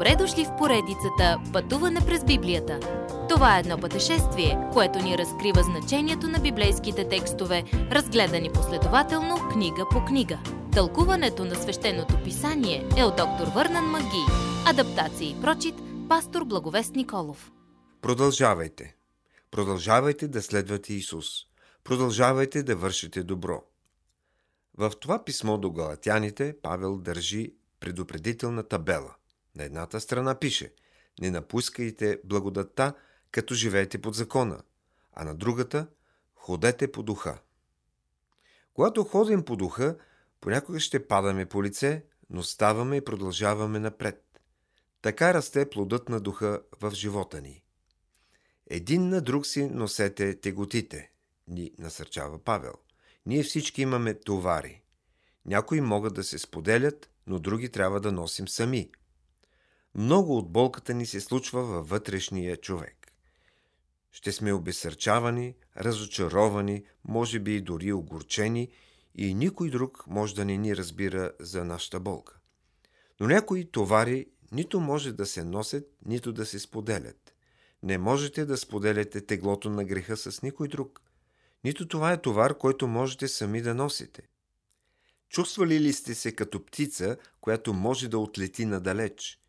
Добре дошли в поредицата Пътуване през Библията. Това е едно пътешествие, което ни разкрива значението на библейските текстове, разгледани последователно книга по книга. Тълкуването на свещеното писание е от доктор Върнан Маги. Адаптация и прочит, пастор Благовест Николов. Продължавайте. Продължавайте да следвате Исус. Продължавайте да вършите добро. В това писмо до галатяните Павел държи предупредителна табела. На едната страна пише «Не напускайте благодатта, като живеете под закона», а на другата «Ходете по духа». Когато ходим по духа, понякога ще падаме по лице, но ставаме и продължаваме напред. Така расте плодът на духа в живота ни. Един на друг си носете теготите, ни насърчава Павел. Ние всички имаме товари. Някои могат да се споделят, но други трябва да носим сами. Много от болката ни се случва във вътрешния човек. Ще сме обесърчавани, разочаровани, може би и дори огорчени и никой друг може да не ни разбира за нашата болка. Но някои товари нито може да се носят, нито да се споделят. Не можете да споделяте теглото на греха с никой друг. Нито това е товар, който можете сами да носите. Чувствали ли сте се като птица, която може да отлети надалеч?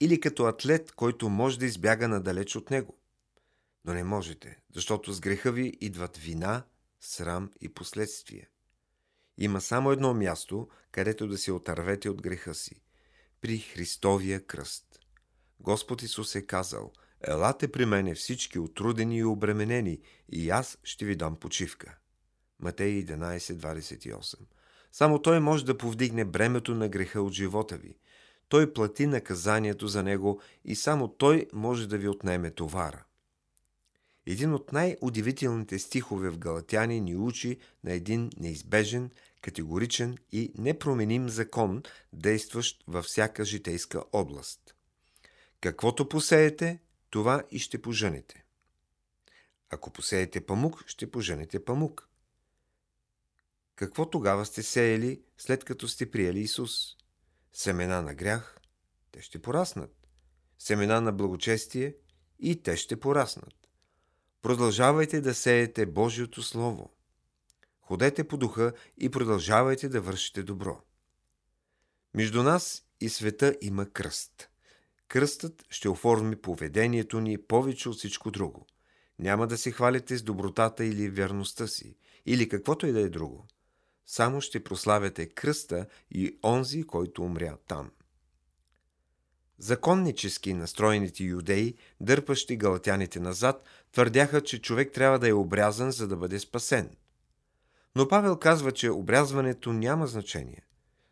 Или като атлет, който може да избяга надалеч от него? Но не можете, защото с греха ви идват вина, срам и последствия. Има само едно място, където да се отървете от греха си – при Христовия кръст. Господ Исус е казал – Елате при мене всички отрудени и обременени, и аз ще ви дам почивка. Матей 11.28 Само Той може да повдигне бремето на греха от живота ви. Той плати наказанието за него и само Той може да ви отнеме товара. Един от най-удивителните стихове в Галатяни ни учи на един неизбежен, категоричен и непроменим закон, действащ във всяка житейска област. Каквото посеете, това и ще поженете. Ако посеете памук, ще поженете памук. Какво тогава сте сеяли, след като сте приели Исус? Семена на грях, те ще пораснат. Семена на благочестие и те ще пораснат. Продължавайте да сеете Божието Слово. Ходете по духа и продължавайте да вършите добро. Между нас и света има кръст. Кръстът ще оформи поведението ни повече от всичко друго. Няма да се хвалите с добротата или верността си, или каквото и да е друго. Само ще прославяте кръста и онзи, който умря там. Законнически настроените юдеи, дърпащи галатяните назад, твърдяха, че човек трябва да е обрязан, за да бъде спасен. Но Павел казва, че обрязването няма значение.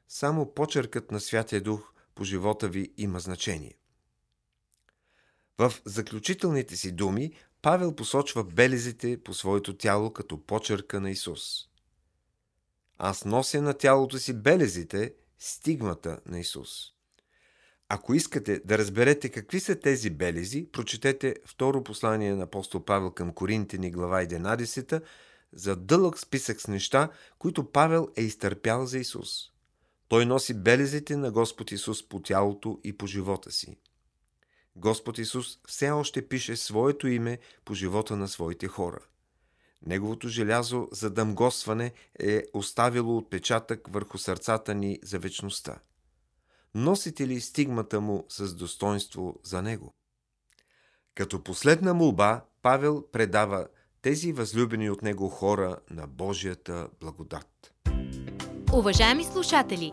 Само почеркът на Святия Дух по живота ви има значение. В заключителните си думи Павел посочва белезите по своето тяло като почерка на Исус. Аз нося на тялото си белезите, стигмата на Исус. Ако искате да разберете какви са тези белези, прочетете второ послание на апостол Павел към Коринтини, глава 11, за дълъг списък с неща, които Павел е изтърпял за Исус. Той носи белезите на Господ Исус по тялото и по живота си. Господ Исус все още пише своето име по живота на своите хора. Неговото желязо за дъмгосване е оставило отпечатък върху сърцата ни за вечността. Носите ли стигмата му с достоинство за него? Като последна молба, Павел предава тези възлюбени от него хора на Божията благодат. Уважаеми слушатели!